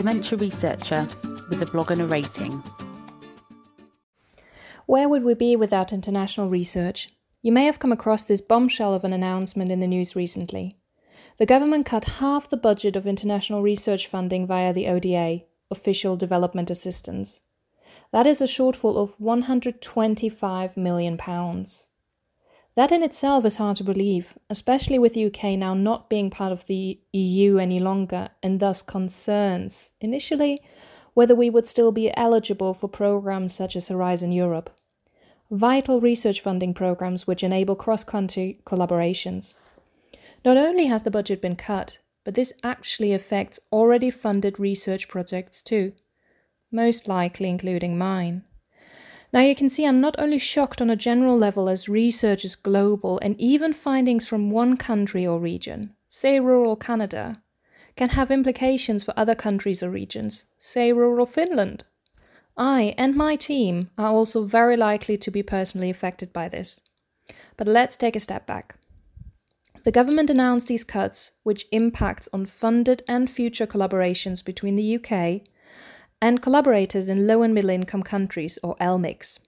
dementia researcher with a blog and a rating. Where would we be without international research? You may have come across this bombshell of an announcement in the news recently. The government cut half the budget of international research funding via the ODA, Official Development Assistance. That is a shortfall of £125 million. That in itself is hard to believe, especially with the UK now not being part of the EU any longer and thus concerns, initially, whether we would still be eligible for programs such as Horizon Europe. Vital research funding programs which enable cross country collaborations. Not only has the budget been cut, but this actually affects already funded research projects too, most likely including mine. Now you can see I'm not only shocked on a general level as research is global and even findings from one country or region, say rural Canada, can have implications for other countries or regions, say rural Finland. I and my team are also very likely to be personally affected by this. But let's take a step back. The government announced these cuts, which impact on funded and future collaborations between the UK and collaborators in low and middle income countries, or LMICs.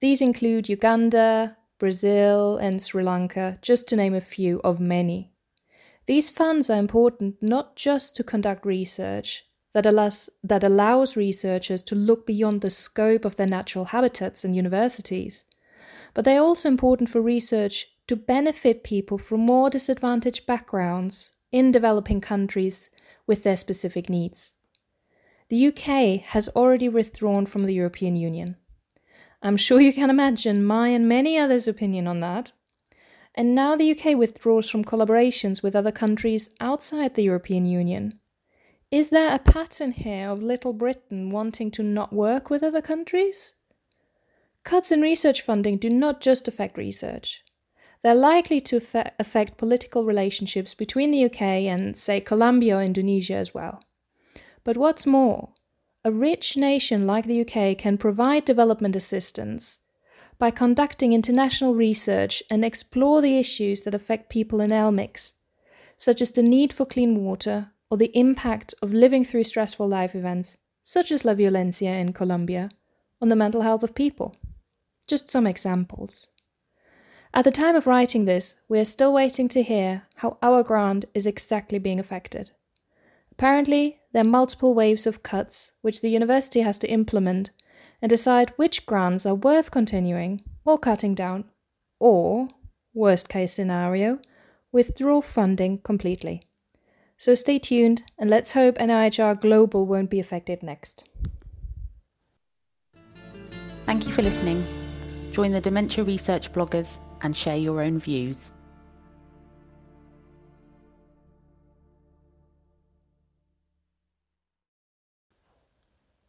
These include Uganda, Brazil, and Sri Lanka, just to name a few of many. These funds are important not just to conduct research that allows, that allows researchers to look beyond the scope of their natural habitats and universities, but they're also important for research to benefit people from more disadvantaged backgrounds in developing countries with their specific needs. The UK has already withdrawn from the European Union. I'm sure you can imagine my and many others' opinion on that. And now the UK withdraws from collaborations with other countries outside the European Union. Is there a pattern here of Little Britain wanting to not work with other countries? Cuts in research funding do not just affect research. They're likely to affect political relationships between the UK and, say, Colombia or Indonesia as well. But what's more, a rich nation like the UK can provide development assistance by conducting international research and explore the issues that affect people in LMICs, such as the need for clean water or the impact of living through stressful life events, such as La Violencia in Colombia, on the mental health of people. Just some examples. At the time of writing this, we are still waiting to hear how our grant is exactly being affected. Apparently, there are multiple waves of cuts which the university has to implement and decide which grants are worth continuing or cutting down, or, worst case scenario, withdraw funding completely. So stay tuned and let's hope NIHR Global won't be affected next. Thank you for listening. Join the dementia research bloggers and share your own views.